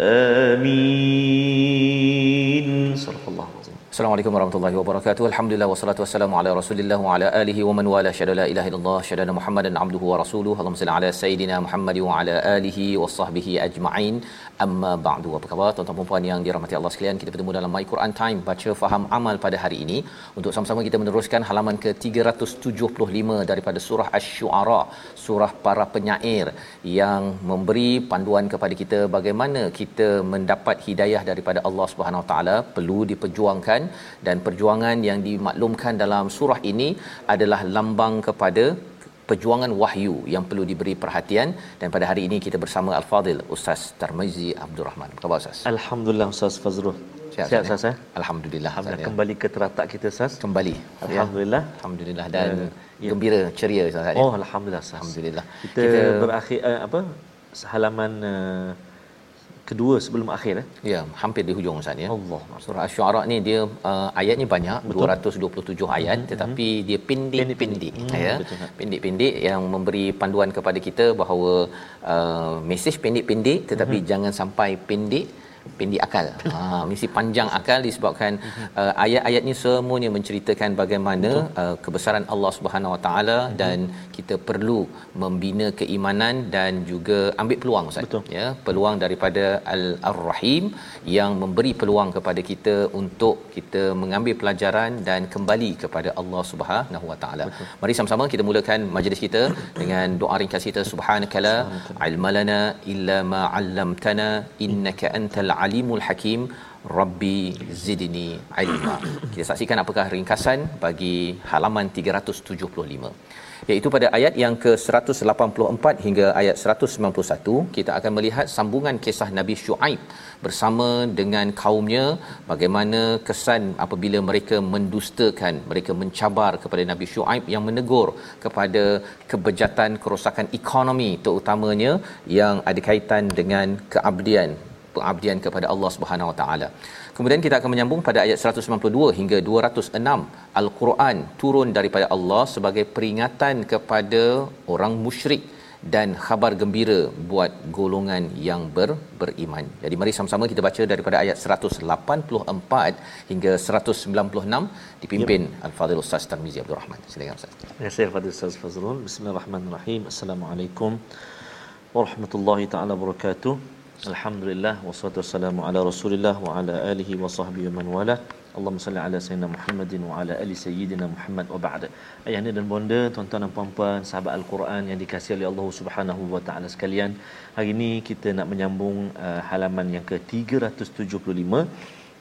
آمين صدق الله العظيم Assalamualaikum warahmatullahi wabarakatuh. Alhamdulillah wassalatu wassalamu ala Rasulillah wa ala alihi wa man wala syada la ilaha illallah syada Muhammadan abduhu wa rasuluhu. Allahumma salli ala sayidina Muhammad wa ala alihi wa sahbihi ajma'in. Amma ba'du. Apa khabar tuan-tuan dan puan yang dirahmati Allah sekalian? Kita bertemu dalam My Quran Time baca faham amal pada hari ini untuk sama-sama kita meneruskan halaman ke-375 daripada surah Asy-Syu'ara, surah para penyair yang memberi panduan kepada kita bagaimana kita mendapat hidayah daripada Allah Subhanahu Wa Taala perlu diperjuangkan dan perjuangan yang dimaklumkan dalam surah ini adalah lambang kepada perjuangan wahyu yang perlu diberi perhatian dan pada hari ini kita bersama Al-Fadil Ustaz Tarmizi Abdul Rahman. Apa khabar Ustaz? Alhamdulillah Ustaz Fazrul. Sihat, Sihat Ustaz, ya? eh? Alhamdulillah. Alhamdulillah ya. kembali ke teratak kita Ustaz. Kembali. Alhamdulillah. Ya. Alhamdulillah dan Eh, ya. gembira ceria Ustaz. ya. Oh alhamdulillah Ustaz. Alhamdulillah. Kita, berakhir uh, apa? Halaman uh, kedua sebelum akhir eh. Ya, hampir di hujung Ustaz ya. Allah. Surah Asy-Syu'ara ni dia uh, ayatnya banyak, Betul. 227 ayat Hmm, tetapi dia pendek-pendek Hmm, ya. betul, Kak. Pendek-pendek yang memberi panduan kepada kita bahawa uh, mesej pendek-pendek tetapi Hmm. jangan sampai pendek pendek akal. Ha mesti panjang akal disebabkan uh, ayat-ayatnya semuanya menceritakan bagaimana uh, kebesaran Allah Subhanahu Wa Taala dan kita perlu membina keimanan dan juga ambil peluang Ustaz. Betul. Ya, peluang daripada Al- Ar-Rahim yang memberi peluang kepada kita untuk kita mengambil pelajaran dan kembali kepada Allah Subhanahu Wa Taala. Mari sama-sama kita mulakan majlis kita dengan doa ringkas kita. Subhanakala. Ilmalana illa ma 'allamtana. Innaka antal alimul hakim Rabbi zidni ilma. Kita saksikan apakah ringkasan bagi halaman 375 iaitu pada ayat yang ke-184 hingga ayat 191 kita akan melihat sambungan kisah Nabi Shu'aib bersama dengan kaumnya bagaimana kesan apabila mereka mendustakan mereka mencabar kepada Nabi Shu'aib yang menegur kepada kebejatan kerosakan ekonomi terutamanya yang ada kaitan dengan keabdian pengabdian kepada Allah Subhanahu Wa Taala. Kemudian kita akan menyambung pada ayat 192 hingga 206 Al-Quran turun daripada Allah sebagai peringatan kepada orang musyrik dan khabar gembira buat golongan yang ber, beriman. Jadi mari sama-sama kita baca daripada ayat 184 hingga 196 dipimpin yep. Al-Fadhil Ustaz Tarmizi Abdul Rahman. Silakan Ustaz. Ya saya Fadil Ustaz Fazrul. Bismillahirrahmanirrahim. Assalamualaikum warahmatullahi taala wabarakatuh. Alhamdulillah wassalatu wassalamu ala Rasulillah wa ala alihi wa sahbihi wa man wala. Allahumma salli ala sayyidina Muhammadin wa ala ali sayyidina Muhammad wa ba'd. Ayahanda dan bonda, tuan-tuan dan puan-puan, sahabat Al-Quran yang dikasihi oleh Allah Subhanahu wa taala sekalian. Hari ini kita nak menyambung uh, halaman yang ke-375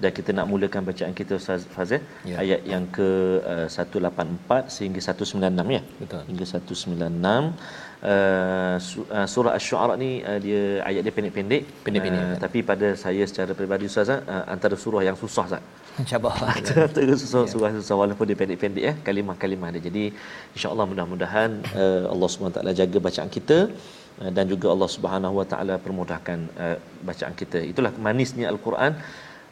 dan kita nak mulakan bacaan kita Ustaz Fazil Ya. ayat yang ke uh, 184 sehingga 196 ya. Betul. Hingga 196 Uh, su- surah Asy-Syu'ara ni uh, dia ayat dia pendek-pendek Pendek-pendek, uh, kan? tapi pada saya secara peribadi Ustaz uh, antara surah yang susah Ustaz Cabar. antara susah surah susah walaupun dia pendek-pendek ya kalimah-kalimah dia jadi insya-Allah mudah-mudahan uh, Allah SWT jaga bacaan kita uh, dan juga Allah Subhanahu Wa Taala permudahkan uh, bacaan kita itulah manisnya al-Quran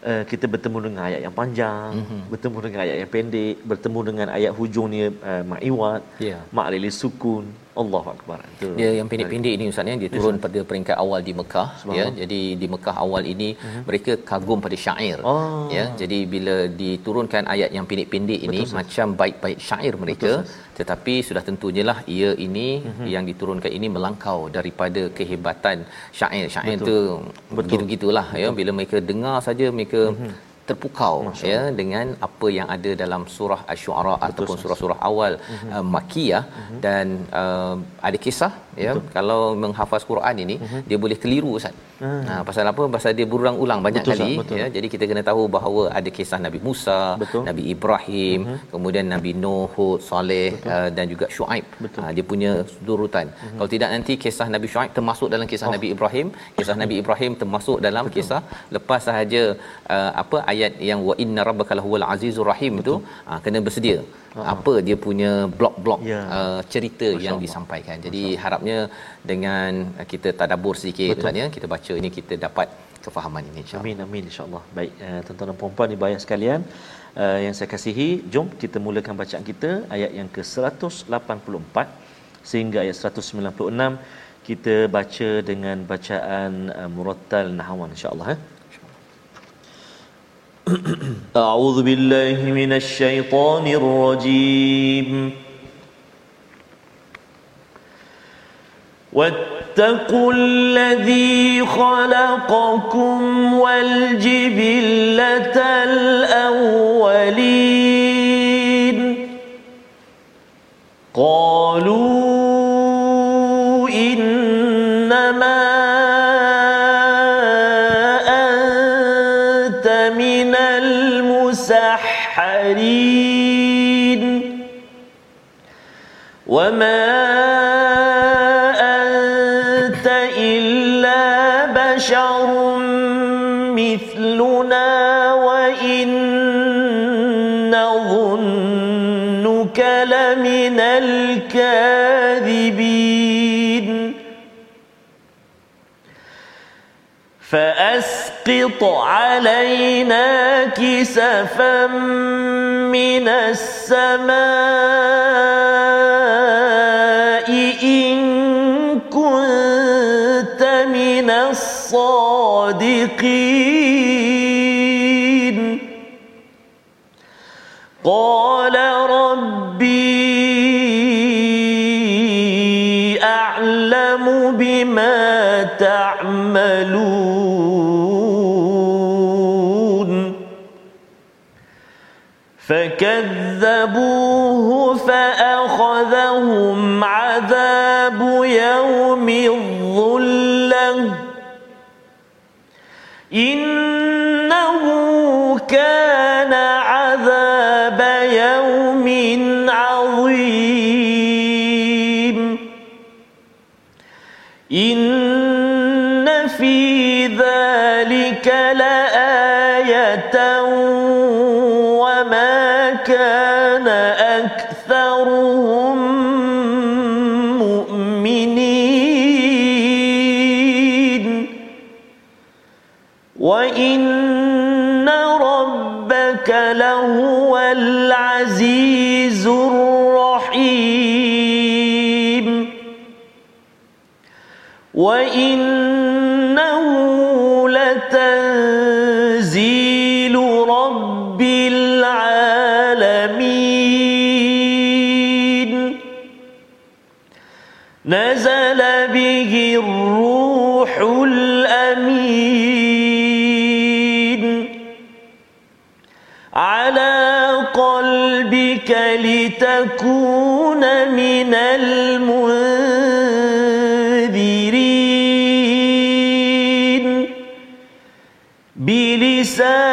Uh, kita bertemu dengan ayat yang panjang, mm-hmm. bertemu dengan ayat yang pendek, bertemu dengan ayat hujungnya uh, ma'iwat, Ya. mak lili sukun, Allahu akbar. Itu. Dia yang pendek-pendek ini ustaz ya dia turun pada peringkat awal di Mekah ya. Jadi di Mekah awal ini uh-huh. mereka kagum pada syair. Oh. Ya. Jadi bila diturunkan ayat yang pendek-pendek ini Betul, macam baik-baik syair mereka tetapi sudah tentunya lah ia ini uh-huh. yang diturunkan ini melangkau daripada kehebatan syair. Syair Betul. tu Betul. begitu-gitulah ya bila mereka dengar saja mereka uh-huh terpukau Masya ya dengan apa yang ada dalam surah asy-syu'ara ataupun surah-surah awal uh-huh. uh, makkiyah uh-huh. dan uh, ada kisah ya Betul. kalau menghafaz Quran ini uh-huh. dia boleh keliru ustaz. Uh-huh. Ha pasal apa? Pasal dia berulang-ulang banyak Betul, kali betul. ya. Jadi kita kena tahu bahawa ada kisah Nabi Musa, Betul. Nabi Ibrahim, uh-huh. kemudian Nabi Nuh, Hud, Saleh uh, dan juga Shu'aib. Betul. Ha, dia punya surutan. Uh-huh. Kalau tidak nanti kisah Nabi Shu'aib termasuk dalam kisah oh. Nabi Ibrahim, kisah Nabi Ibrahim termasuk dalam betul. kisah lepas sahaja uh, apa ayat yang wa inna rabbaka lahuwal azizur rahim betul. itu uh, kena bersedia. Uh-huh. Apa dia punya blok-blok Ya. uh, cerita Masya yang Allah. disampaikan. Jadi harapnya dengan uh, kita tadabbur sedikit. Ustaz, ya, kita baca ini kita dapat kefahaman ini insya-Allah. Amin amin insyaallah. Baik uh, tuan-tuan dan puan-puan dibayar sekalian uh, yang saya kasihi, jom kita mulakan bacaan kita ayat yang ke-184 sehingga ayat 196 kita baca dengan bacaan uh, murattal nahwan insya-Allah eh. أعوذ بالله من الشيطان الرجيم. واتقوا الذي خلقكم والجبلة الأولين. قالوا وما أنت إلا بشر مثلنا وإن نظنك لمن الكاذبين فأسقط علينا كسفا من السماء إن كنت من الصادقين. قال ربي أعلم بما تعملون. فكذبوه فأخذهم عذاب يوم الظلة. إنه مؤمنين وإن ربك لهو العزيز الرحيم. وإنه نزل به الروح الأمين. على قلبك لتكون من المنذرين. بلسان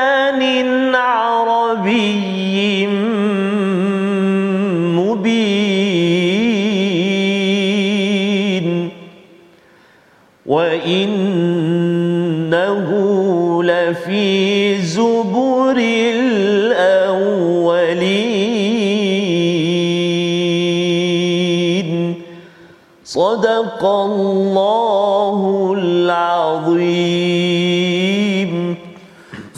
لفي زبر الأولين صدق الله العظيم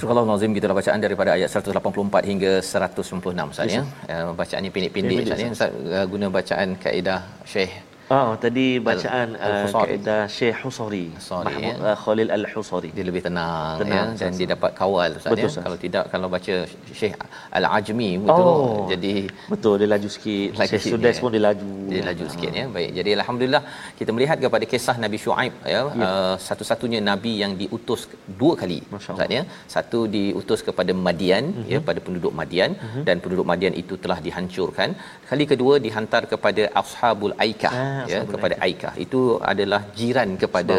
Surah Al-Nazim kita dah bacaan daripada ayat 184 hingga 196 Ustaz ya. Uh, bacaan yang pendek-pendek Ustaz ya. Ustaz uh, guna bacaan kaedah Syekh Oh, tadi bacaan uh, kaedah Syekh Husari. Mahmud ya. uh, Khalil Al-Husari. dia lebih tenang, Tenang, ya dan Ustaz. dia dapat kawal Ustaz Betul, ya. Kalau tidak kalau baca Syekh Al-Ajmi itu Oh. jadi Betul, dia laju sikit. Laju Syekh Sudais ya. pun dia laju. dia laju sikit ya. Baik. Jadi alhamdulillah kita melihat kepada kisah Nabi Shu'aib ya, ya. Uh, satu-satunya nabi yang diutus dua kali. Ustaz ya. Satu diutus kepada Madian uh-huh. ya pada penduduk Madian uh-huh. dan penduduk Madian itu telah dihancurkan. Kali kedua dihantar kepada Ashabul Aikah Ah, ya kepada Aikah. Itu adalah jiran kepada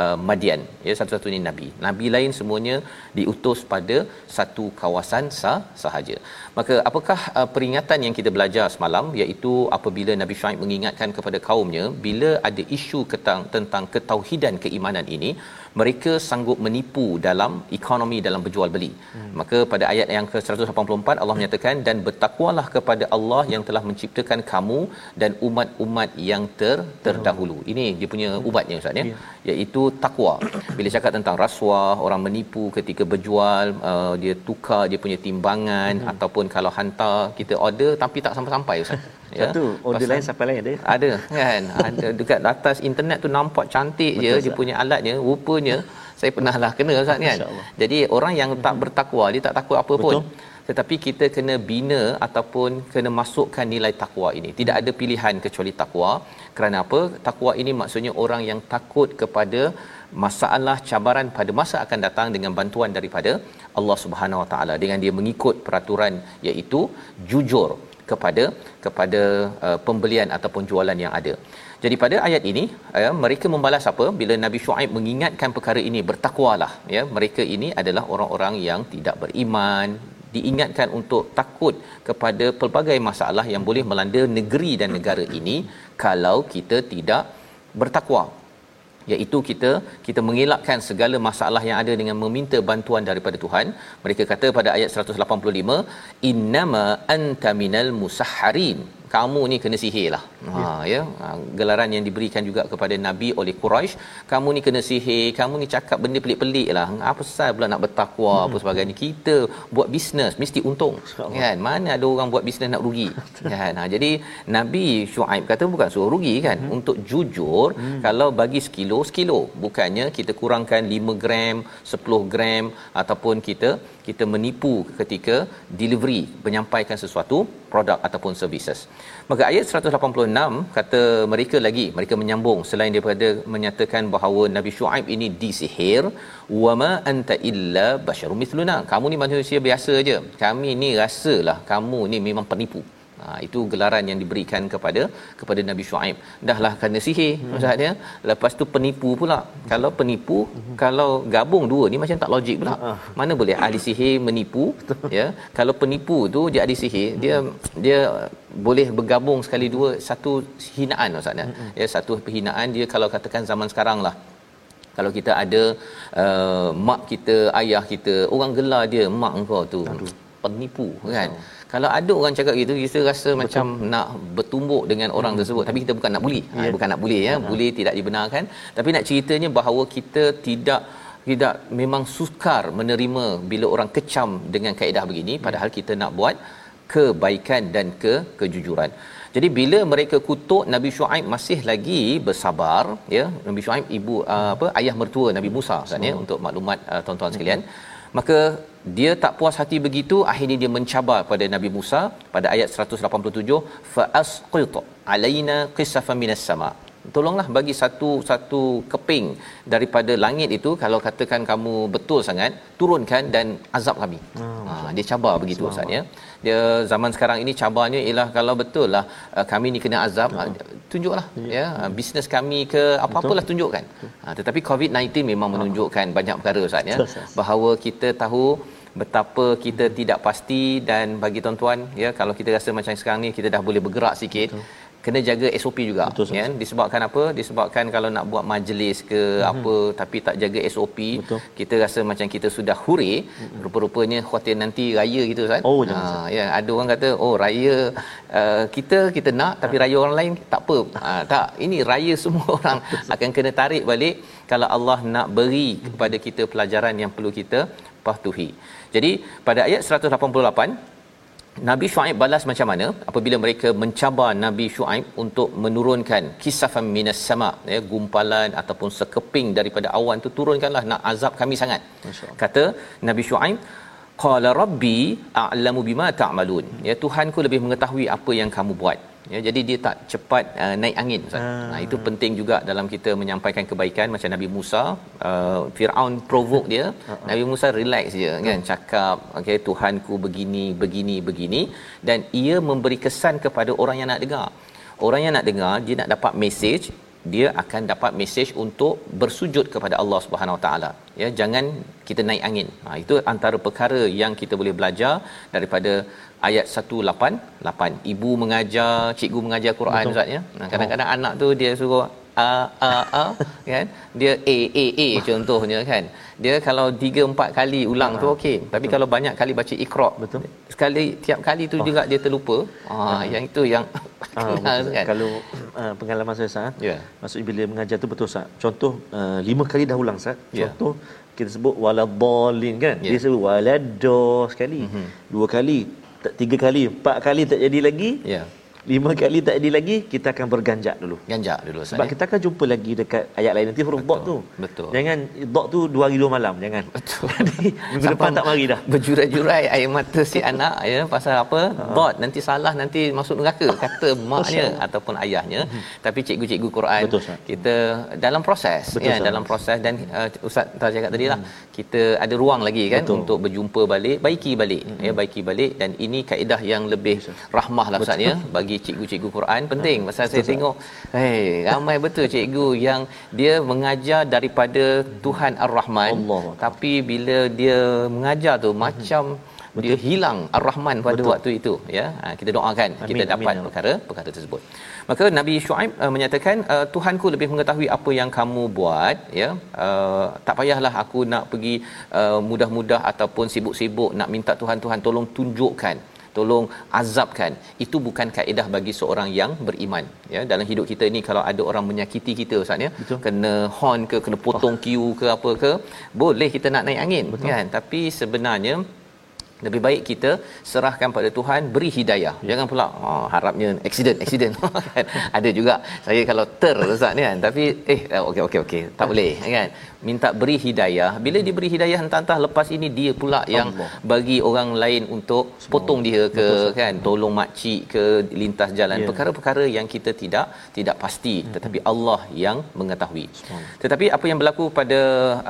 uh, Madian ya satu-satunya nabi. Nabi lain semuanya diutus pada satu kawasan sah, sahaja. Maka apakah uh, peringatan yang kita belajar semalam iaitu apabila Nabi Syuaib mengingatkan kepada kaumnya bila ada isu tentang tentang ketauhidan keimanan ini mereka sanggup menipu dalam ekonomi dalam berjual beli. Hmm. Maka pada ayat yang ke-184 Allah menyatakan dan bertakwalah kepada Allah yang telah menciptakan kamu dan umat-umat yang ter terdahulu. Ini dia punya ubatnya ustaz ya. Iaitu takwa. Bila cakap tentang rasuah, orang menipu ketika berjual, uh, dia tukar dia punya timbangan hmm. ataupun kalau hantar kita order tapi tak sampai-sampai ustaz. Satu, order Pasal- lain sampai lain ada. ada kan? Ada dekat atas internet tu nampak cantik je Betul, dia punya alatnya rupanya saya pernah lah kena Ustaz kan? Jadi orang yang tak bertakwa dia tak takut apa pun. Betul. tetapi kita kena bina ataupun kena masukkan nilai takwa ini. Tidak ada pilihan kecuali takwa. Kerana apa? Takwa ini maksudnya orang yang takut kepada masalah cabaran pada masa akan datang dengan bantuan daripada Allah Subhanahu Wa Taala. Dengan dia mengikut peraturan iaitu jujur kepada kepada uh, pembelian ataupun jualan yang ada. Jadi pada ayat ini uh, mereka membalas apa? Bila Nabi Shu'aib mengingatkan perkara ini bertakwalah ya. Mereka ini adalah orang-orang yang tidak beriman diingatkan untuk takut kepada pelbagai masalah yang boleh melanda negeri dan negara ini kalau kita tidak bertakwa iaitu kita kita mengelakkan segala masalah yang ada dengan meminta bantuan daripada Tuhan. Mereka kata pada ayat 185 innama anta minal musahharin kamu ni kena sihir lah. Ha ya. Ha, gelaran yang diberikan juga kepada nabi oleh Quraisy kamu ni kena sihir kamu ni cakap benda pelik-pelik lah. Apa pasal pula nak bertakwa hmm. apa sebagainya. Kita buat bisnes mesti untung. Kan? Mana ada orang buat bisnes nak rugi? Kan? Ha, jadi nabi Shu'aib kata bukan suruh rugi kan? Hmm. untuk jujur hmm. kalau bagi sekilo sekilo. Bukannya kita kurangkan 5 gram 10 gram ataupun kita kita menipu ketika delivery menyampaikan sesuatu produk ataupun services. Maka ayat 186 kata mereka lagi mereka menyambung selain daripada menyatakan bahawa Nabi Shu'aib ini disihir wama anta illa basyarum mithluna. Kamu ni manusia biasa aje. Kami ni rasalah kamu ni memang penipu. Ha, itu gelaran yang diberikan kepada kepada Nabi Shu'aib. Dahlah kena sihir hmm. maksudnya. Lepas tu penipu pula. Kalau penipu, hmm. kalau gabung dua ni macam tak logik pula. Ha. Mana boleh ahli sihir menipu ya. Kalau penipu tu dia ahli sihir, dia dia boleh bergabung sekali dua satu hinaan maksudnya. Ya satu perhinaan dia kalau katakan zaman sekarang lah kalau kita ada uh, mak kita, ayah kita, orang gelar dia mak engkau tu Aduh. penipu kan. Oh. Kalau ada orang cakap gitu kita rasa Betul. macam nak bertumbuk dengan orang hmm. tersebut tapi kita bukan nak buli. Yeah. Ha, bukan nak buli ya. Uh-huh. Buli tidak dibenarkan tapi nak ceritanya bahawa kita tidak tidak memang sukar menerima bila orang kecam dengan kaedah begini padahal kita nak buat kebaikan dan ke kejujuran. Jadi bila mereka kutuk Nabi Shu'aib masih lagi bersabar ya Nabi Shu'aib ibu uh, apa ayah mertua Nabi Musa kan ya untuk maklumat uh, tuan-tuan sekalian maka dia tak puas hati begitu akhirnya dia mencabar pada Nabi Musa pada ayat 187 fa asqit alaina qisafan minas sama tolonglah bagi satu satu keping daripada langit itu kalau katakan kamu betul sangat turunkan dan azab kami. Hmm. Ha dia cabar begitu ustaz ya. Dia zaman sekarang ini cabarnya ialah kalau betul lah uh, kami ni kena azab hmm. Tunjuklah. Ya uh, bisnes kami ke apa-apalah tunjukkan. Ha tetapi COVID-19 memang menunjukkan hmm. banyak perkara ustaz ya. Bahawa kita tahu betapa kita hmm. tidak pasti dan bagi tuan-tuan ya kalau kita rasa macam sekarang ni kita dah boleh bergerak sikit Betul kena jaga SOP juga Betul, ya disebabkan apa? Disebabkan kalau nak buat majlis ke mm-hmm. apa tapi tak jaga SOP Betul. kita rasa macam kita sudah huri. Mm-hmm. rupa-rupanya khuatir nanti raya gitu kan oh, ha ya ada orang kata oh raya uh, kita kita nak tapi raya orang lain tak apa. Ha, tak ini raya semua orang akan kena tarik balik kalau Allah nak beri kepada kita pelajaran yang perlu kita patuhi. Jadi pada ayat 188 Nabi Shu'aib balas macam mana apabila mereka mencabar Nabi Shu'aib untuk menurunkan kisafan minas sama ya gumpalan ataupun sekeping daripada awan tu turunkanlah nak azab kami sangat. Kata Nabi Shu'aib qala rabbi a'lamu bima ta'malun. Ya Tuhanku lebih mengetahui apa yang kamu buat. Ya, jadi dia tak cepat uh, naik angin. Ustaz. Ah. Nah, itu penting juga dalam kita menyampaikan kebaikan macam Nabi Musa, uh, Firaun provoke dia, Nabi Musa relax je kan, cakap okey Tuhanku begini, begini, begini dan ia memberi kesan kepada orang yang nak dengar. Orang yang nak dengar dia nak dapat message dia akan dapat mesej untuk bersujud kepada Allah Subhanahu Wa Taala. Ya jangan kita naik angin. Ha, itu antara perkara yang kita boleh belajar daripada ayat 188 ibu mengajar cikgu mengajar Quran Betul. Ustaz ya. Kadang-kadang anak tu dia suruh a a a kan? Dia a a a contohnya kan? Dia kalau 3 4 kali ulang tu okey. Tapi kalau banyak kali baca iqra Betul. Sekali tiap kali tu juga dia terlupa ah yang itu yang kenal betul. kan Kalau uh, pengalaman saya Sat, Ya. maksud bila mengajar tu betul Sat. Contoh uh, lima kali dah ulang Sat. Ya. Contoh kita sebut waladhalin kan. Ya. Dia sebut waladdo sekali. Mhm. Dua kali, tak tiga kali, empat kali tak jadi lagi. ya Lima kali tak jadi lagi, kita akan berganjak dulu. ganjak dulu Sebab ya? kita akan jumpa lagi dekat ayat lain nanti huruf dot tu. betul. Jangan dot tu dua hari dua malam, jangan. Betul. Jadi minggu depan tak mari dah. Berjurai-jurai air mata si anak ya pasal apa? Dot nanti salah nanti masuk neraka kata maknya ataupun ayahnya. Tapi cikgu-cikgu Quran Betul, kita dalam proses Betul, ya dalam proses dan uh, Ustaz tak cakap tadi lah kita ada ruang lagi kan Betul. untuk berjumpa balik, baiki balik ya baiki balik dan ini kaedah yang lebih rahmah lah Ustaz ya bagi cikgu-cikgu Quran penting. Pasal saya tengok hey ramai betul cikgu yang dia mengajar daripada Tuhan Ar-Rahman. Allah. tapi bila dia mengajar tu macam dia hilang ar-rahman pada Betul. waktu itu ya. Ha, kita doakan Amin, kita amin, dapat ya. perkara perkara tersebut. Maka nabi syuaib uh, menyatakan uh, tuhanku lebih mengetahui apa yang kamu buat ya. Uh, tak payahlah aku nak pergi uh, mudah-mudah ataupun sibuk-sibuk nak minta Tuhan Tuhan tolong tunjukkan tolong azabkan itu bukan kaedah bagi seorang yang beriman ya dalam hidup kita ni kalau ada orang menyakiti kita ustaz ya Betul. kena horn ke kena potong oh. queue ke apa ke boleh kita nak naik angin Betul. kan tapi sebenarnya lebih baik kita serahkan pada Tuhan beri hidayah. Ya. jangan pula oh, harapnya accident accident. Kan? Ada juga saya kalau ter ustaz ni kan? Tapi eh okey okey okey tak boleh kan? Minta beri hidayah. Bila diberi hidayah entah-entah lepas ini dia pula yang Allah. bagi orang lain untuk potong dia ke Betul, kan? Tolong makcik ke lintas jalan. Ya. perkara-perkara yang kita tidak tidak pasti. Tetapi Allah yang mengetahui. Tetapi apa yang berlaku pada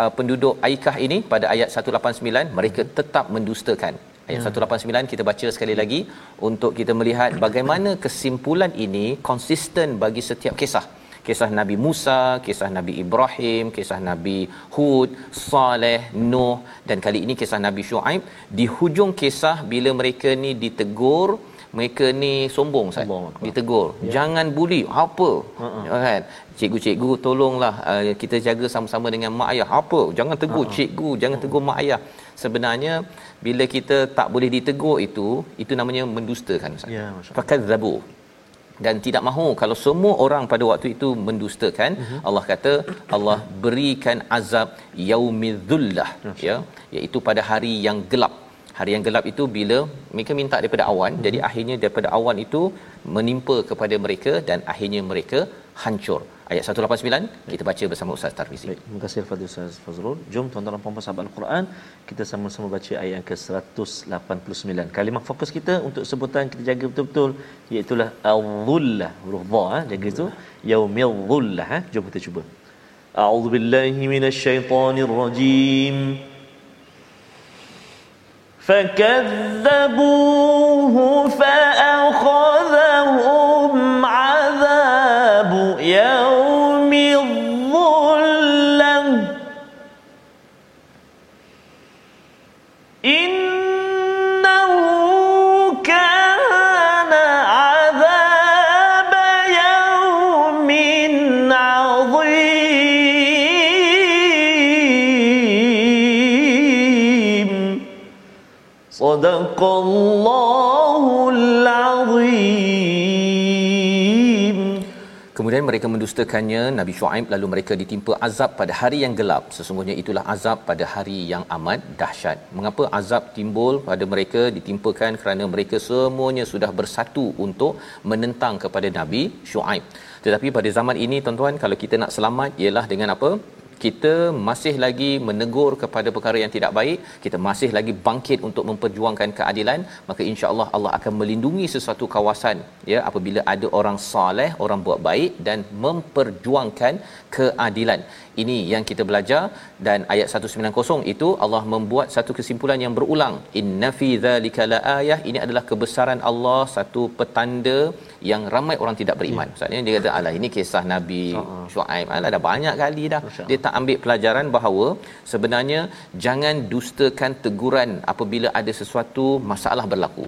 uh, penduduk Aikah ini pada ayat 189 mereka tetap mendustakan ayat 189 kita baca sekali lagi untuk kita melihat bagaimana kesimpulan ini konsisten bagi setiap kisah. Kisah Nabi Musa, kisah Nabi Ibrahim, kisah Nabi Hud, Saleh, Nuh dan kali ini kisah Nabi Shu'aib. Di hujung kisah bila mereka ni ditegur mereka ni sombong Ustaz. Ditegur. Ya. Jangan buli. Apa? Uh-uh. Kan? Cikgu-cikgu tolonglah uh, kita jaga sama-sama dengan mak ayah. Apa? Jangan tegur uh-uh. cikgu, jangan tegur mak ayah. Sebenarnya bila kita tak boleh ditegur itu, itu namanya mendustakan Ustaz. Ya, Allah. Fakadzabu dan tidak mahu kalau semua orang pada waktu itu mendustakan uh-huh. Allah kata Allah berikan azab yaumidzullah ya iaitu pada hari yang gelap hari yang gelap itu bila mereka minta daripada awan uh-huh. jadi akhirnya daripada awan itu menimpa kepada mereka dan akhirnya mereka hancur ayat 189 kita baca bersama Ustaz Tarmizi Baik, terima kasih kepada Ustaz Fazrul. Jom tuan-tuan dan puan-puan sahabat Al-Quran, kita sama-sama baca ayat yang ke-189. Kalimah fokus kita untuk sebutan kita jaga betul-betul iaitu al-dhullah, huruf dha eh, jaga itu yaumil dhullah eh. Jom kita cuba. A'udzu billahi minasyaitonir rajim. فكذبوه فأخذهم mereka mendustakannya Nabi Shu'aib lalu mereka ditimpa azab pada hari yang gelap. Sesungguhnya itulah azab pada hari yang amat dahsyat. Mengapa azab timbul pada mereka ditimpakan kerana mereka semuanya sudah bersatu untuk menentang kepada Nabi Shu'aib. Tetapi pada zaman ini tuan-tuan kalau kita nak selamat ialah dengan apa? Kita masih lagi menegur kepada perkara yang tidak baik kita masih lagi bangkit untuk memperjuangkan keadilan maka insya-Allah Allah akan melindungi sesuatu kawasan ya apabila ada orang soleh orang buat baik dan memperjuangkan keadilan. Ini yang kita belajar dan ayat 190 itu Allah membuat satu kesimpulan yang berulang. Inna fi dzalika laayah ini adalah kebesaran Allah satu petanda yang ramai orang tidak beriman. Ya. maksudnya dia kata alah ini kisah nabi uh-huh. Shu'aib. Alah dah banyak kali dah. Dia tak ambil pelajaran bahawa sebenarnya jangan dustakan teguran apabila ada sesuatu masalah berlaku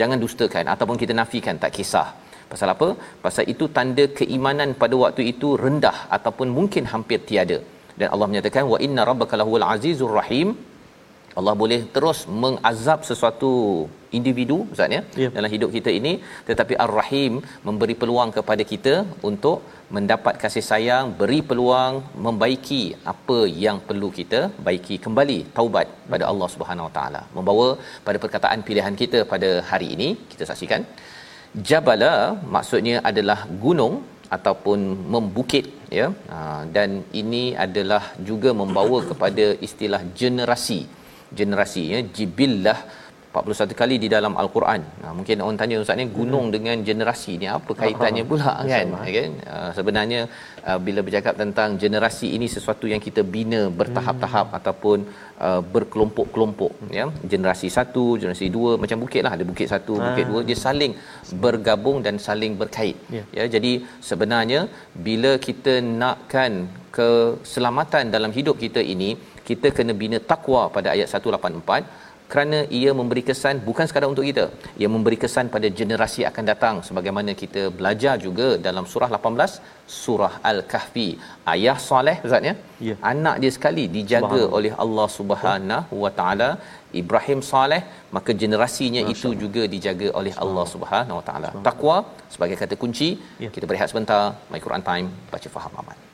jangan dustakan ataupun kita nafikan tak kisah Pasal apa? Pasal itu tanda keimanan pada waktu itu rendah ataupun mungkin hampir tiada. Dan Allah menyatakan wa inna rabbaka lahuwal azizur rahim. Allah boleh terus mengazab sesuatu individu ustaz ya yeah. dalam hidup kita ini. Tetapi ar-rahim memberi peluang kepada kita untuk mendapat kasih sayang beri peluang membaiki apa yang perlu kita baiki kembali taubat pada Allah Subhanahu Wa Taala. Membawa pada perkataan pilihan kita pada hari ini kita saksikan. Jabala maksudnya adalah gunung ataupun membukit ya. Ha, dan ini adalah juga membawa kepada istilah generasi generasi ya jibillah 41 kali di dalam al-Quran. Nah, mungkin orang tanya ustaz ni gunung hmm. dengan generasi ni apa kaitannya pula kan? kan? Uh, sebenarnya uh, bila bercakap tentang generasi ini sesuatu yang kita bina bertahap-tahap hmm. ataupun uh, berkelompok-kelompok hmm. ya. Generasi satu, generasi dua macam bukit lah ada bukit satu, ha. bukit dua dia saling bergabung dan saling berkait. Yeah. Ya jadi sebenarnya bila kita nakkan keselamatan dalam hidup kita ini kita kena bina takwa pada ayat 184 kerana ia memberi kesan bukan sekadar untuk kita ia memberi kesan pada generasi akan datang. Sebagaimana kita belajar juga dalam surah 18 surah al-kahfi. Ayah soleh ustaz ya? Yeah. anak dia sekali dijaga oleh Allah Subhanahu wa taala. Ibrahim soleh maka generasinya Masya itu Allah. juga dijaga oleh Allah Subhanahu wa taala. Takwa sebagai kata kunci. Yeah. kita berehat sebentar. My Quran time. Baca faham aman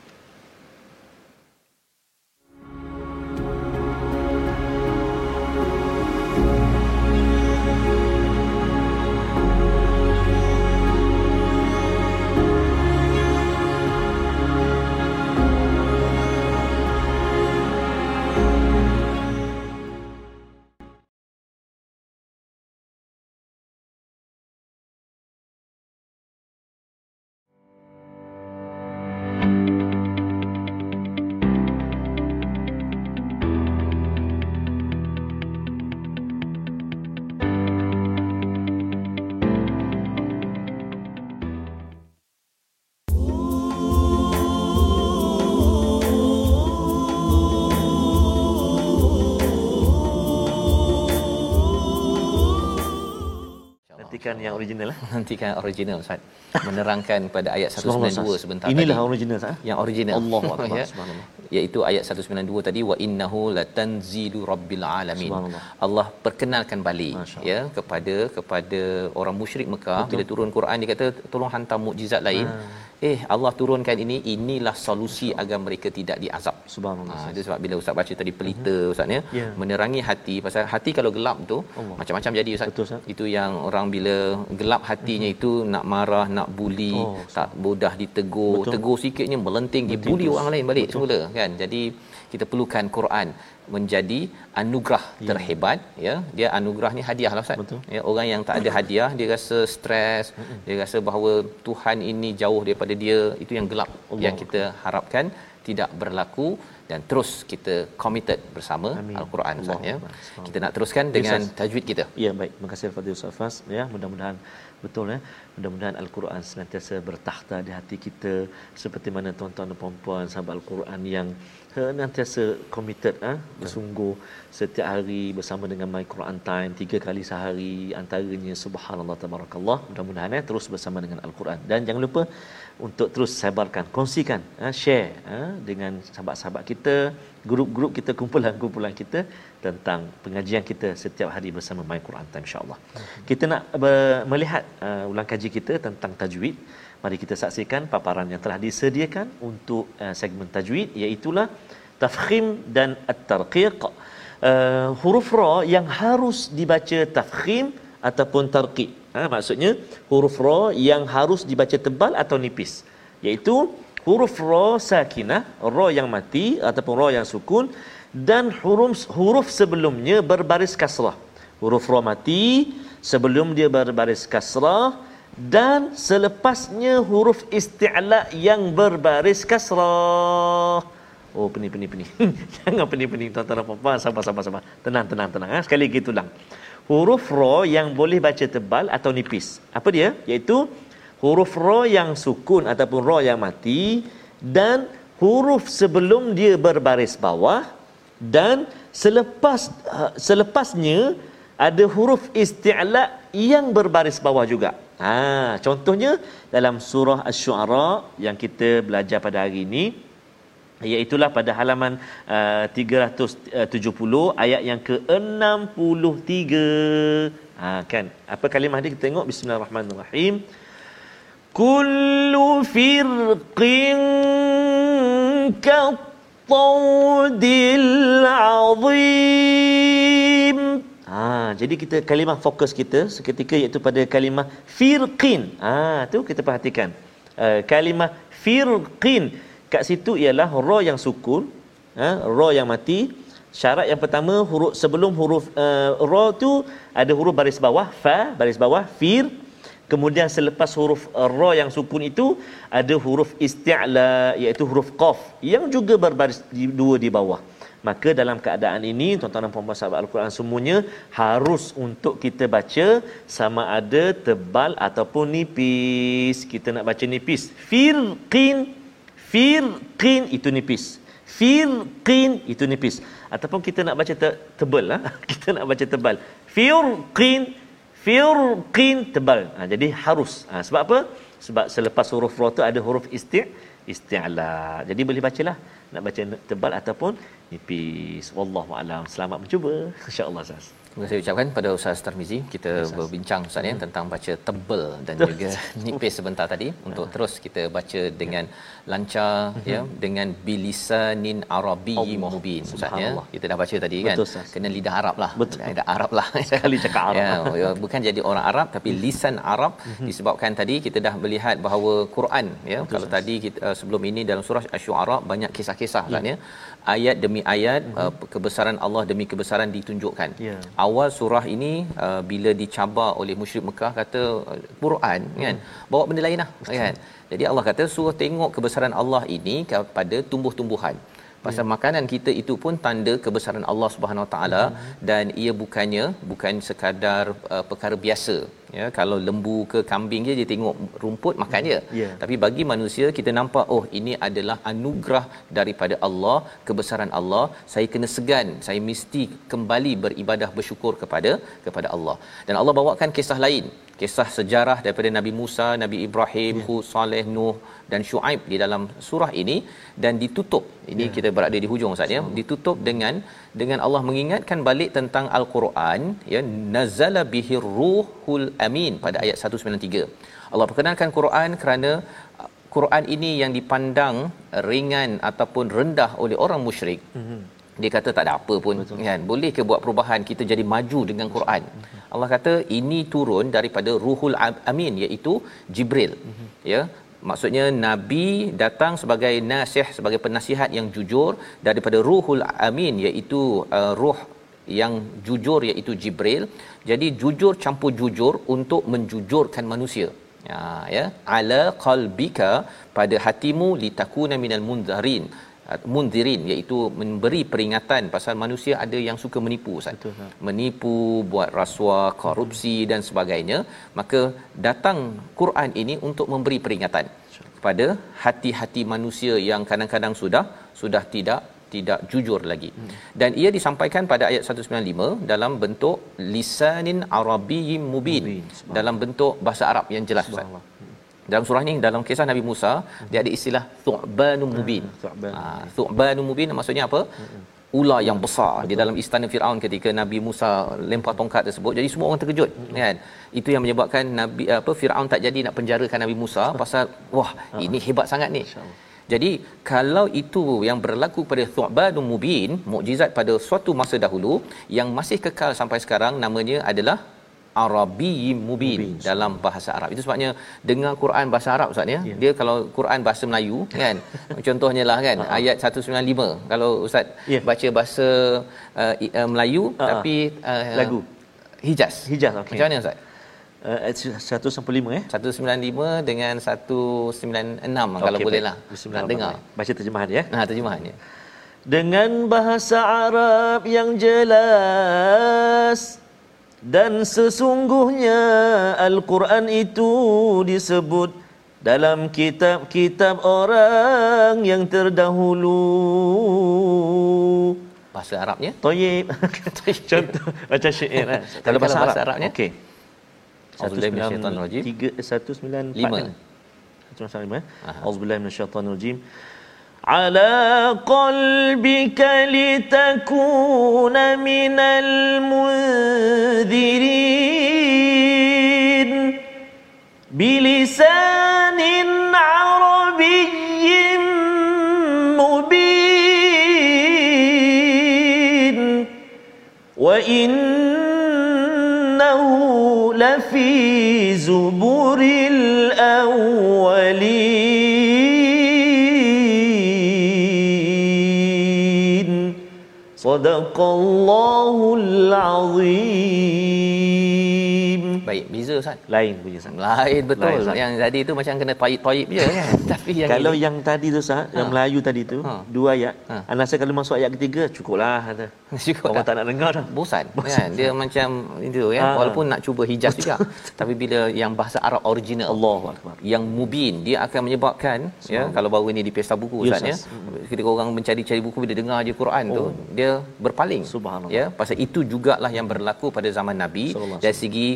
nantikan yang original eh? Nantikan original Ustaz. Menerangkan pada ayat 192 sebentar inilah tadi. original Ustaz yang original. Allah ya. Iaitu ayat 192 tadi wa innahu latanzilu rabbil alamin. Allah perkenalkan balik ya kepada kepada orang musyrik Mekah. Betul. bila turun Quran dia kata tolong hantar mukjizat lain. Ha eh Allah turunkan ini inilah solusi agar mereka tidak diazab. Subhanallah. Ha, itu sebab bila ustaz baca tadi pelita uh-huh. ustaz ya yeah. menerangi hati pasal hati kalau gelap tu Allah. macam-macam jadi ustaz. Betul, ustaz. Itu yang orang bila gelap hatinya uh-huh. itu nak marah nak buli oh, tak mudah ditegur. Betul. tegur sikitnya melenting dibuli orang lain balik Betul. semula kan jadi kita perlukan Quran menjadi anugerah ya. terhebat ya dia anugerah ni hadiah lah ustaz Betul. ya orang yang tak ada hadiah dia rasa stres Mm-mm. dia rasa bahawa Tuhan ini jauh daripada dia itu yang gelap Allah. yang kita harapkan tidak berlaku dan terus kita committed bersama Amin. al-Quran ustaz ya kita nak teruskan dengan tajwid kita ya baik terima kasih kepada Ustaz Fas ya mudah-mudahan betul ya mudah-mudahan al-Quran senantiasa bertakhta di hati kita seperti mana tuan-tuan dan puan-puan sahabat al-Quran yang senantiasa committed ah ha? bersungguh setiap hari bersama dengan My Quran Time tiga kali sehari antaranya subhanallah tabarakallah mudah-mudahan eh terus bersama dengan al-Quran dan jangan lupa untuk terus sebarkan kongsikan ha? share ha? dengan sahabat-sahabat kita grup-grup kita kumpulan-kumpulan kita tentang pengajian kita setiap hari bersama My Quran Time insya-Allah. Kita nak ber- melihat uh, ulang kaji kita tentang tajwid. Mari kita saksikan paparan yang telah disediakan untuk uh, segmen tajwid iaitu tafkhim dan at-tarqiq. Uh, huruf ra yang harus dibaca tafkhim ataupun tarqiq. Ha, maksudnya huruf ra yang harus dibaca tebal atau nipis. Iaitu huruf ra sakinah, ra yang mati ataupun ra yang sukun dan huruf huruf sebelumnya berbaris kasrah. Huruf ra mati sebelum dia berbaris kasrah dan selepasnya huruf isti'la yang berbaris kasrah. Oh pening pening pening. Jangan pening pening tuan-tuan puan sabar sabar sabar. Tenang tenang tenang. Ha? Sekali lagi ulang. Huruf ra yang boleh baca tebal atau nipis. Apa dia? Iaitu huruf ra yang sukun ataupun ra yang mati dan huruf sebelum dia berbaris bawah dan selepas uh, selepasnya ada huruf isti'la yang berbaris bawah juga. Ha, contohnya dalam surah Asy-Syu'ara yang kita belajar pada hari ini iaitulah pada halaman uh, 370 ayat yang ke-63. Ha kan. Apa kalimah dia kita tengok bismillahirrahmanirrahim. Kullu firqin kattawdil azim. Ha, jadi kita kalimah fokus kita seketika iaitu pada kalimah firqin. Ha, tu kita perhatikan. Uh, kalimah firqin kat situ ialah ra yang sukun, ha, ra yang mati. Syarat yang pertama huruf sebelum huruf uh, ra tu ada huruf baris bawah fa, baris bawah fir. Kemudian selepas huruf ra yang sukun itu ada huruf isti'la iaitu huruf qaf yang juga berbaris di, dua di bawah. Maka dalam keadaan ini tuan-tuan dan puan-puan sahabat Al-Quran semuanya harus untuk kita baca sama ada tebal ataupun nipis. Kita nak baca nipis. Firqin firqin itu nipis. Firqin itu nipis. Ataupun kita nak baca te- tebal lah. Kita nak baca tebal. Firqin firqin tebal. Ha, jadi harus. Ha, sebab apa? Sebab selepas huruf ra tu ada huruf isti' isti'la. Jadi boleh bacalah nak baca tebal ataupun nipis. Wallahu alam. Selamat mencuba. Insya-Allah Ustaz. Terima kasih ucapkan pada Ustaz Tarmizi. Kita Ustaz. berbincang Ustaz ya hmm. tentang baca tebal dan juga nipis sebentar tadi untuk uh. terus kita baca dengan lancar ya dengan bilisanin arabi mubin Ustaz ya. Kita dah baca tadi kan. Betul, Kena lidah Arab lah. Betul. Lidah Arab lah. Sekali cakap Arab. Ya, ya, bukan jadi orang Arab tapi lisan Arab disebabkan tadi kita dah melihat bahawa Quran ya. Betul, Kalau Ustaz. tadi kita uh, sebelum ini dalam surah Asy-Syu'ara banyak kisah-kisah ya. kan ya ayat demi ayat uh, kebesaran Allah demi kebesaran ditunjukkan. Yeah. Awal surah ini uh, bila dicabar oleh musyrik Mekah kata uh, Quran uh-huh. kan bawa benda lain lah kan. Jadi Allah kata suruh tengok kebesaran Allah ini kepada tumbuh-tumbuhan. Pasal yeah. makanan kita itu pun tanda kebesaran Allah Subhanahu Wa Taala dan ia bukannya bukan sekadar uh, perkara biasa. Ya kalau lembu ke kambing je dia tengok rumput makan je. Yeah. tapi bagi manusia kita nampak oh ini adalah anugerah daripada Allah kebesaran Allah. Saya kena segan saya mesti kembali beribadah bersyukur kepada kepada Allah. Dan Allah bawakan kisah lain kisah sejarah daripada Nabi Musa, Nabi Ibrahim, yeah. Hud, Saleh, Nuh dan Shu'aib di dalam surah ini dan ditutup. Ini yeah. kita berada di hujung Ustaz ya. Ditutup dengan dengan Allah mengingatkan balik tentang Al-Quran ya nazala bihir ruhul amin pada ayat 193. Allah perkenalkan Quran kerana uh, Quran ini yang dipandang ringan ataupun rendah oleh orang musyrik. Mm-hmm. Dia kata tak ada apa pun Betul. kan. Boleh ke buat perubahan kita jadi maju dengan Quran? Mm-hmm. Allah kata ini turun daripada Ruhul Amin iaitu Jibril. Mm-hmm. Ya. Maksudnya nabi datang sebagai nasih sebagai penasihat yang jujur daripada Ruhul Amin iaitu uh, ruh yang jujur iaitu Jibril. Jadi jujur campur jujur untuk menjujurkan manusia. Ya, ya. Ala qalbika pada hatimu litakuna minal munzarin munzirin iaitu memberi peringatan pasal manusia ada yang suka menipu Ustaz. Betul, menipu, buat rasuah, korupsi hmm. dan sebagainya. Maka datang Quran ini untuk memberi peringatan kepada hati-hati manusia yang kadang-kadang sudah sudah tidak tidak jujur lagi. Hmm. Dan ia disampaikan pada ayat 195 dalam bentuk lisanin arabiyyin mubin. mubin dalam bentuk bahasa Arab yang jelas Ustaz. Dalam surah ni dalam kisah Nabi Musa dia ada istilah thu'banun mubin. Thu'ban. Ha, thu'banun mubin maksudnya apa? Ular yang besar Betul. di dalam istana Firaun ketika Nabi Musa lempar tongkat tersebut. Jadi semua orang terkejut hmm. kan. Itu yang menyebabkan Nabi apa Firaun tak jadi nak penjarakan Nabi Musa pasal wah ha. ini hebat sangat ni. Jadi kalau itu yang berlaku pada Thu'banun Mubin, mukjizat pada suatu masa dahulu yang masih kekal sampai sekarang namanya adalah Arabi mubin, mubin dalam bahasa Arab. Itu sebabnya dengar Quran bahasa Arab Ustaz ya. Yeah. Dia kalau Quran bahasa Melayu kan. contohnya lah kan uh-huh. ayat 195. Kalau Ustaz yeah. baca bahasa uh, uh, Melayu uh-huh. tapi uh, lagu Hijaz. Hijaz okey. Macam mana Ustaz? Uh, 195 eh 195 dengan 196 okay, kalau boleh lah nak dengar baca terjemahan ya ha terjemahannya dengan bahasa Arab yang jelas dan sesungguhnya Al-Quran itu disebut dalam kitab-kitab orang yang terdahulu. Bahasa Arabnya? Toyib. Contoh macam syair kan. Kalau bahasa, bahasa Arabnya? Okey. 195 195 195 Auzubillahi minasyaitonir rajim. على قلبك لتكون من المنذرين. بلسان عربي مبين. وإنه لفي زبر صدق Sadaqallahul Azim. Baik, beza Ustaz. Lain punya Ustaz. Lain betul. Lain, yang tadi tu macam kena toib-toib je kan. Tapi yang Kalau ini... yang tadi tu Ustaz, ha. yang Melayu tadi tu, ha. dua ayat. Ha. Rasa kalau masuk ayat ketiga, cukuplah kata. Cukup. Orang tak nak dengar dah. Bosan. Bosan. Kan? Dia macam itu kan. Ha. Walaupun nak cuba hijaz juga. Tapi bila yang bahasa Arab original Allah yang mubin, dia akan menyebabkan ya kalau baru ini di pesta buku Ustaz ya. Ketika orang mencari-cari buku bila dengar je Quran oh. tu, dia berpaling. Subhanallah. Ya, pasal itu jugalah yang berlaku pada zaman Nabi dari segi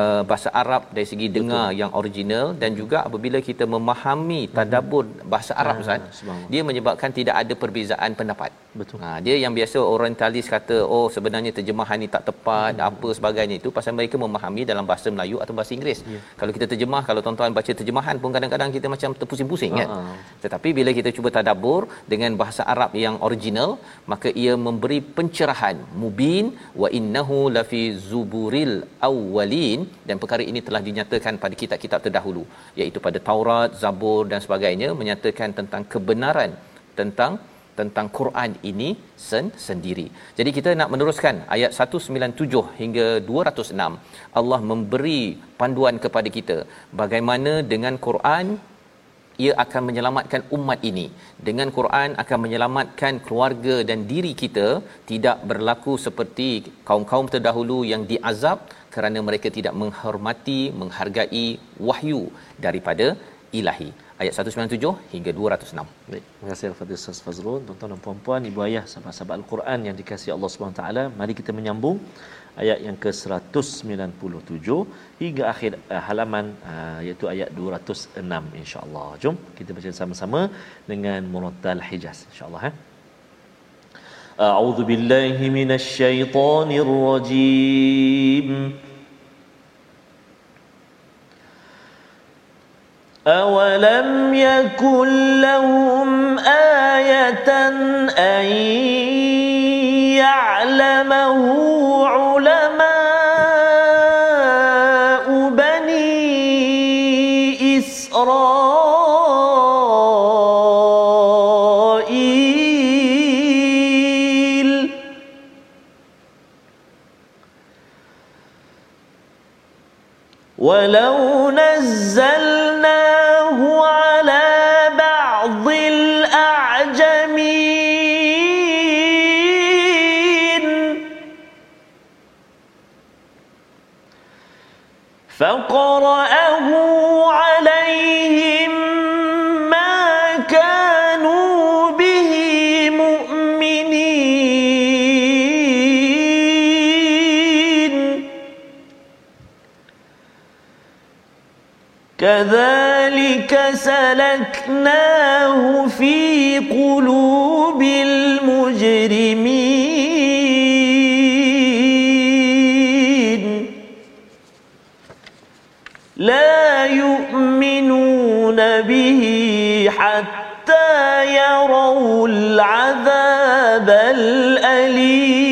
uh, bahasa Arab dari segi Betul. dengar yang original dan juga apabila kita memahami tadabbur bahasa Arab ah, Ustaz dia menyebabkan tidak ada perbezaan pendapat. Betul. Ha dia yang biasa orientalis kata oh sebenarnya terjemahan ni tak tepat hmm. apa sebagainya itu pasal mereka memahami dalam bahasa Melayu atau bahasa Inggeris. Yeah. Kalau kita terjemah kalau tuan-tuan baca terjemahan pun kadang-kadang kita macam terpusing-pusing kan. Uh-huh. Tetapi bila kita cuba tadabbur dengan bahasa Arab yang original maka ia memberi pencerahan mubin wa innahu lafi zuburil awwalin dan perkara ini telah dinyatakan pada kitab-kitab terdahulu iaitu pada Taurat, Zabur dan sebagainya menyatakan tentang kebenaran tentang tentang Quran ini sen sendiri. Jadi kita nak meneruskan ayat 197 hingga 206. Allah memberi panduan kepada kita bagaimana dengan Quran ia akan menyelamatkan umat ini. Dengan Quran akan menyelamatkan keluarga dan diri kita tidak berlaku seperti kaum-kaum terdahulu yang diazab kerana mereka tidak menghormati, menghargai wahyu daripada ilahi ayat 197 hingga 206. Baik, terima kasih Al-Fadhil Ustaz Fazrul, tuan-tuan dan puan-puan, ibu ayah, sahabat-sahabat Al-Quran yang dikasihi Allah Subhanahu taala. Mari kita menyambung ayat yang ke-197 hingga akhir uh, halaman uh, iaitu ayat 206 insya-Allah. Jom kita baca sama-sama dengan Muratal Hijaz insya-Allah. Eh? A'udzu billahi minasy syaithanir rajim. أولم يكن لهم آية أن يعلمه علماء كذلك سلكناه في قلوب المجرمين. لا يؤمنون به حتى يروا العذاب الأليم.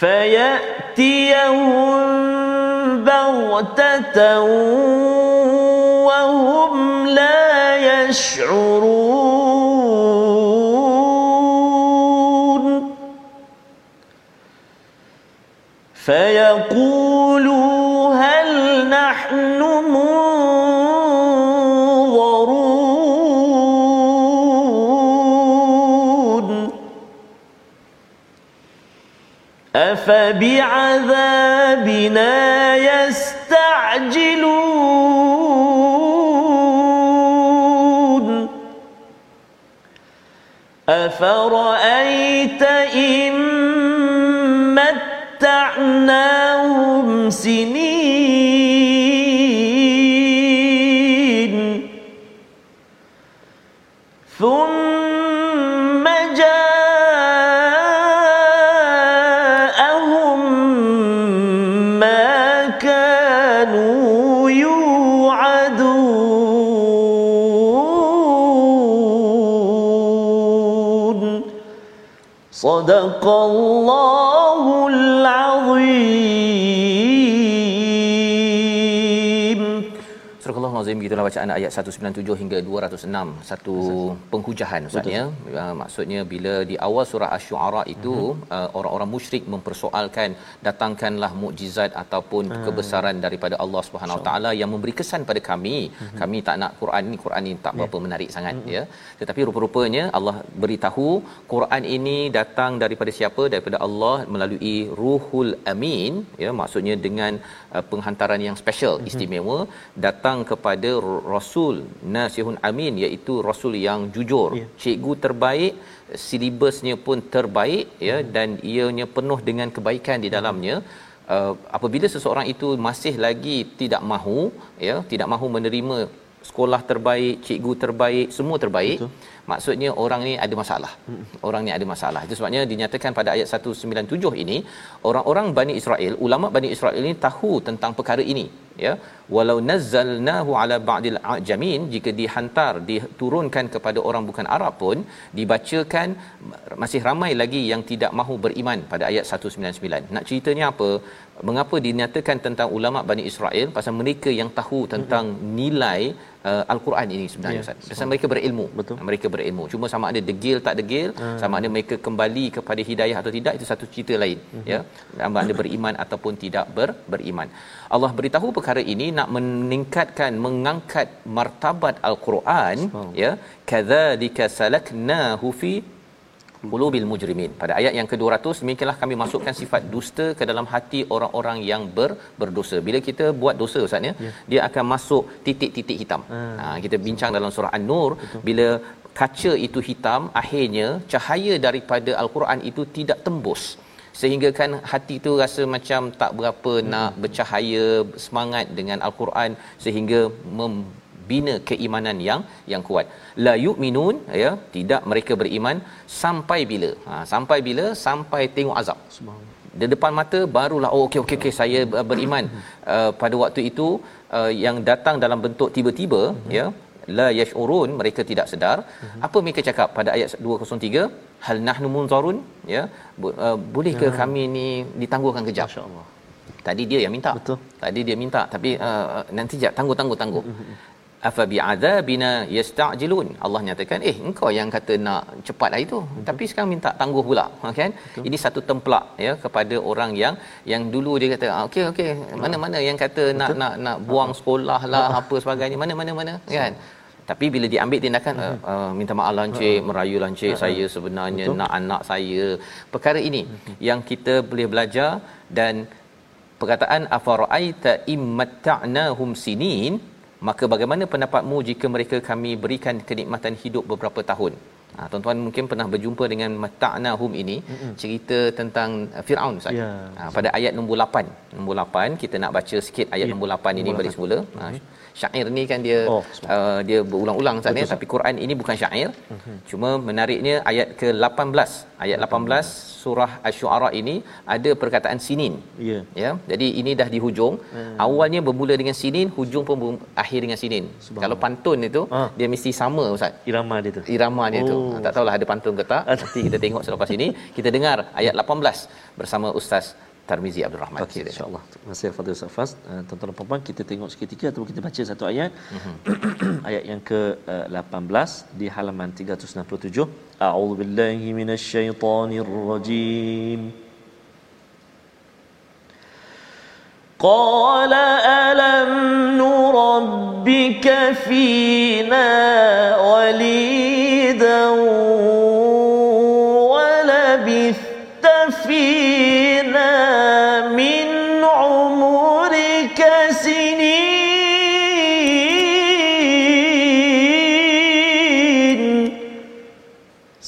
فيأتيهم بغتة وهم لا يشعرون. فيقولوا هل نحن أفبعذابنا يستعجلون. أفرأيت إن متعناهم سنين صدق الله Gitulah bacaan ayat 197 hingga 206 satu penghujahan ustaz ya uh, maksudnya bila di awal surah asy-syu'ara itu uh-huh. uh, orang-orang musyrik mempersoalkan datangkanlah mukjizat ataupun uh. kebesaran daripada Allah Subhanahu Wa taala yang memberi kesan pada kami uh-huh. kami tak nak Quran ni Quran ni tak berapa yeah. menarik sangat uh-huh. ya tetapi rupa-rupanya Allah beritahu Quran ini datang daripada siapa daripada Allah melalui Ruhul Amin ya maksudnya dengan uh, penghantaran yang special uh-huh. istimewa datang kepada rasul nasihun amin iaitu rasul yang jujur yeah. cikgu terbaik silibusnya pun terbaik ya hmm. dan ianya penuh dengan kebaikan di dalamnya uh, apabila seseorang itu masih lagi tidak mahu ya tidak mahu menerima sekolah terbaik cikgu terbaik semua terbaik Betul. Maksudnya orang ni ada masalah. Orang ni ada masalah. Itu sebabnya dinyatakan pada ayat 197 ini orang-orang Bani Israel ulama Bani Israel ini tahu tentang perkara ini ya. Walau nazzalnahu ala ba'dil ajamin jika dihantar diturunkan kepada orang bukan Arab pun dibacakan masih ramai lagi yang tidak mahu beriman pada ayat 199 nak ceritanya apa? Mengapa dinyatakan tentang ulama Bani Israel? Pasal mereka yang tahu tentang mm-hmm. nilai uh, al-Quran ini sebenarnya Ustaz. Yeah, pasal mereka berilmu. Betul. Mereka berilmu. Cuma sama ada degil tak degil, uh. sama ada mereka kembali kepada hidayah atau tidak itu satu cerita lain, mm-hmm. ya. Sama ada beriman ataupun tidak ber, beriman. Allah beritahu perkara ini nak meningkatkan mengangkat martabat al-Quran, ya. Kadzalika salaknahu fi qulubil mujrimin. Pada ayat yang ke-200 demikianlah kami masukkan sifat dusta ke dalam hati orang-orang yang ber, berdosa. Bila kita buat dosa ustaz ya, ya. dia akan masuk titik-titik hitam. Hmm. Ha kita bincang dalam surah An-Nur Betul. bila kaca itu hitam akhirnya cahaya daripada al-Quran itu tidak tembus sehingga kan hati tu rasa macam tak berapa hmm. nak bercahaya semangat dengan al-Quran sehingga mem- bina keimanan yang yang kuat. La yu'minun ya tidak mereka beriman sampai bila? Ha sampai bila? Sampai tengok azab. Di depan mata barulah oh okey okey okey saya beriman. Uh, pada waktu itu uh, yang datang dalam bentuk tiba-tiba uh-huh. ya la yashurun mereka tidak sedar. Uh-huh. apa mereka cakap pada ayat 203 hal nahnu munzarun ya uh, bolehkah uh kami ni ditangguhkan kejap? Masyaallah tadi dia yang minta. Betul. Tadi dia minta tapi uh, nanti jap tangguh tangguh tangguh afa bi'adzabina yasta'jilun. Allah nyatakan eh engkau yang kata nak cepatlah itu hmm. tapi sekarang minta tangguh pula ha, kan? Betul. ini satu templak ya kepada orang yang yang dulu dia kata ah, okey okey mana-mana yang kata Betul. nak nak nak buang sekolah lah apa sebagainya mana-mana mana kan? Tapi bila diambil tindakan uh, uh, minta maaf lancik uh, merayu lancik uh, saya sebenarnya Betul. nak anak saya. Perkara ini uh, yang kita boleh belajar dan perkataan afara'aita immatta'nahum sinin maka bagaimana pendapatmu jika mereka kami berikan kenikmatan hidup beberapa tahun Ha, tuan-tuan mungkin pernah berjumpa dengan mata'nahum ini mm-hmm. cerita tentang uh, Firaun Ustaz. Ya, ha, pada ayat nombor 8. Nombor 8 kita nak baca sikit ayat Ya, nombor 8 ini nombor balik 8. semula. Ha, syair ni kan dia Oh, uh, dia berulang-ulang Ustaz ya tapi Quran ini bukan syair. Mm-hmm. Cuma menariknya ayat ke-18. Ayat 18 surah Asy-Syu'ara ini ada perkataan sinin. Ya. Ya. Jadi ini dah di hujung. Hmm. Awalnya bermula dengan sinin, hujung pun ber- akhir dengan sinin. Kalau pantun itu Ah. dia mesti sama Ustaz Irama dia tu. irama dia tu. Oh. Ha, Tak tahulah ada pantun ke tak. Nanti kita tengok selepas ini. Kita dengar ayat 18 bersama Ustaz Tarmizi Abdul Rahman. Okey, insya-Allah. Terima kasih Fadil Ustaz Faz. Uh, tuan-tuan dan puan kita tengok seketika ataupun kita baca satu ayat. ayat yang ke-18 di halaman 367. A'udzu billahi minasyaitonir rajim. قال ألم نربك فينا وليدا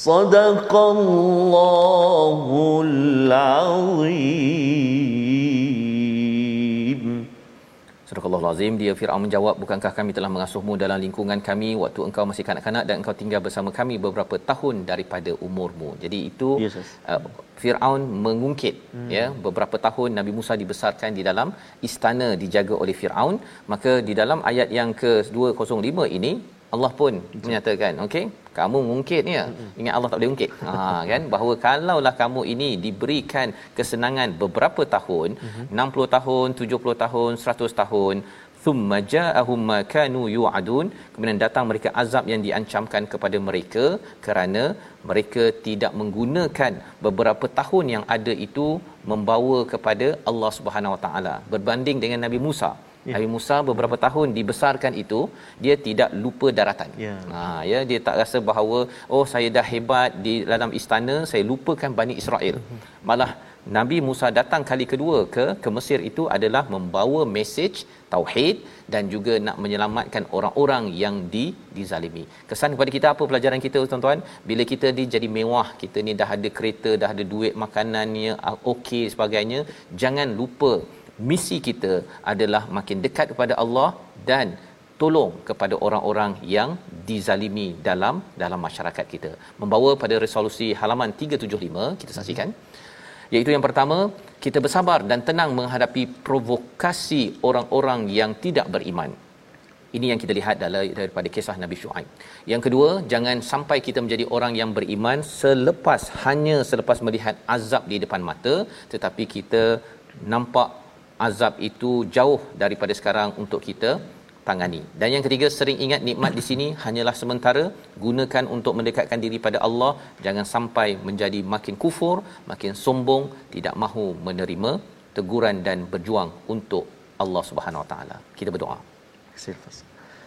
صدق الله العظيم Surah Al-Azim dia Firaun menjawab bukankah kami telah mengasuhmu dalam lingkungan kami waktu engkau masih kanak-kanak dan engkau tinggal bersama kami beberapa tahun daripada umurmu. Jadi itu Yes, yes. uh, Firaun mengungkit hmm. ya beberapa tahun Nabi Musa dibesarkan di dalam istana dijaga oleh Firaun maka di dalam ayat yang ke-205 ini Allah pun menyatakan okey kamu mungkit ya. Ingat Allah tak boleh ungkit. Ha kan? Bahawa kalaulah kamu ini diberikan kesenangan beberapa tahun 60 tahun 70 tahun 100 tahun thumma ja'ahum ma kanu yu'adun kemudian datang mereka azab yang diancamkan kepada mereka kerana mereka tidak menggunakan beberapa tahun yang ada itu membawa kepada Allah Subhanahu Wa Taala. Berbanding dengan Nabi Musa Ya. Nabi Musa beberapa tahun dibesarkan itu dia tidak lupa daratan. Ya. Ha ya dia tak rasa bahawa oh saya dah hebat di dalam istana saya lupakan Bani Israel. Malah Nabi Musa datang kali kedua ke ke Mesir itu adalah membawa mesej tauhid dan juga nak menyelamatkan orang-orang yang di dizalimi. Kesan kepada kita apa pelajaran kita tuan-tuan? Bila kita ni jadi mewah, kita ni dah ada kereta, dah ada duit makanannya ah, okey sebagainya, jangan lupa misi kita adalah makin dekat kepada Allah dan tolong kepada orang-orang yang dizalimi dalam dalam masyarakat kita. Membawa pada resolusi halaman 375 kita saksikan iaitu yang pertama kita bersabar dan tenang menghadapi provokasi orang-orang yang tidak beriman. Ini yang kita lihat dalam daripada kisah Nabi Shu'aib. Yang kedua, jangan sampai kita menjadi orang yang beriman selepas hanya selepas melihat azab di depan mata tetapi kita nampak azab itu jauh daripada sekarang untuk kita tangani. Dan yang ketiga sering ingat nikmat di sini hanyalah sementara, gunakan untuk mendekatkan diri pada Allah, jangan sampai menjadi makin kufur, makin sombong, tidak mahu menerima teguran dan berjuang untuk Allah Subhanahu Wa Taala. Kita berdoa. Terima kasih.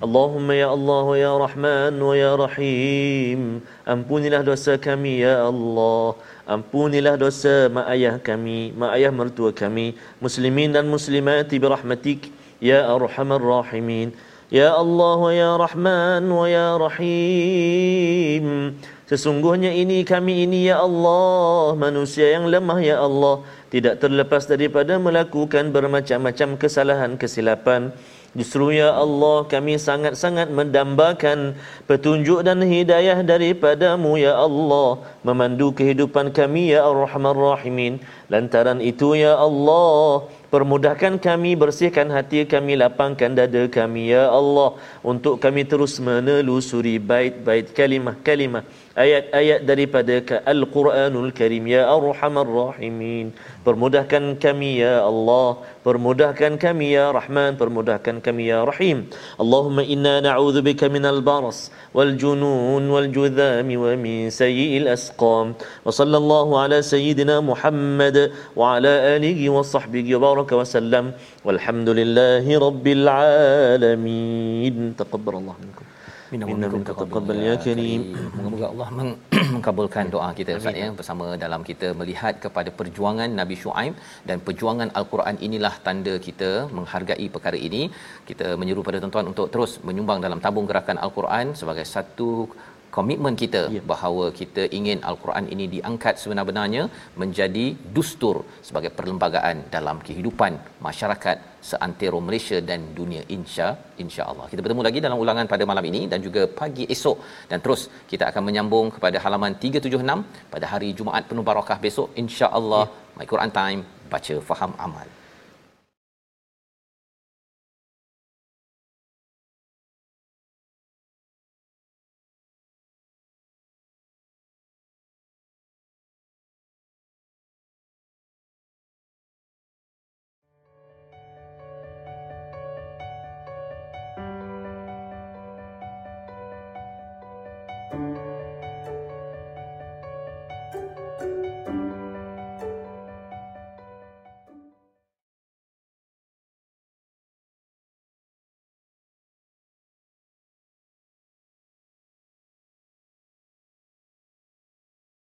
اللهم يا الله يا رحمن ويا رحيم أمبوني له دوسا كمي يا الله أمبوني له دوسا ما أيه كمي ما أيه مرتو كمي مسلمين المسلمات برحمتك يا أرحم الراحمين يا الله يا رحمن ويا رحيم Sesungguhnya ini kami ini ya Allah manusia yang lemah ya Allah tidak terlepas daripada melakukan bermacam-macam kesalahan kesilapan. Justru ya Allah kami sangat-sangat mendambakan petunjuk dan hidayah daripadamu ya Allah. Memandu kehidupan kami ya Ar-Rahman Rahimin lantaran itu ya Allah permudahkan kami bersihkan hati kami lapangkan dada kami ya Allah untuk kami terus menelusuri bait-bait kalimah-kalimah ayat-ayat daripada Al-Quranul Karim ya Ar-Rahman Rahimin. Permudahkan kami ya Allah permudahkan kami ya Rahman permudahkan kami ya Rahim. Allahumma inna na'udzubika minal baras wal junun wal judham wa min sayyi'il asqam. Wa sallallahu ala sayyidina Muhammad وعلى آله وصحبه وبارك وسلم والحمد لله رب العالمين تقبل الله منكم Minna Minna minka taqabbal ya karim. Moga-moga Allah meng- mengabulkan doa kita Ustaz ya bersama dalam kita melihat kepada perjuangan Nabi Shu'aib dan perjuangan Al-Quran inilah tanda kita menghargai perkara ini. Kita menyeru pada tuan-tuan untuk terus menyumbang dalam tabung gerakan Al-Quran sebagai satu komitmen kita Ya. bahawa kita ingin Al-Quran ini diangkat sebenar-benarnya menjadi dustur sebagai perlembagaan dalam kehidupan masyarakat seantero Malaysia dan dunia insya insya-Allah. Kita bertemu lagi dalam ulangan pada malam ini dan juga pagi esok dan terus kita akan menyambung kepada halaman 376 pada hari Jumaat penuh barakah besok insya-Allah. My Quran Time baca faham amal.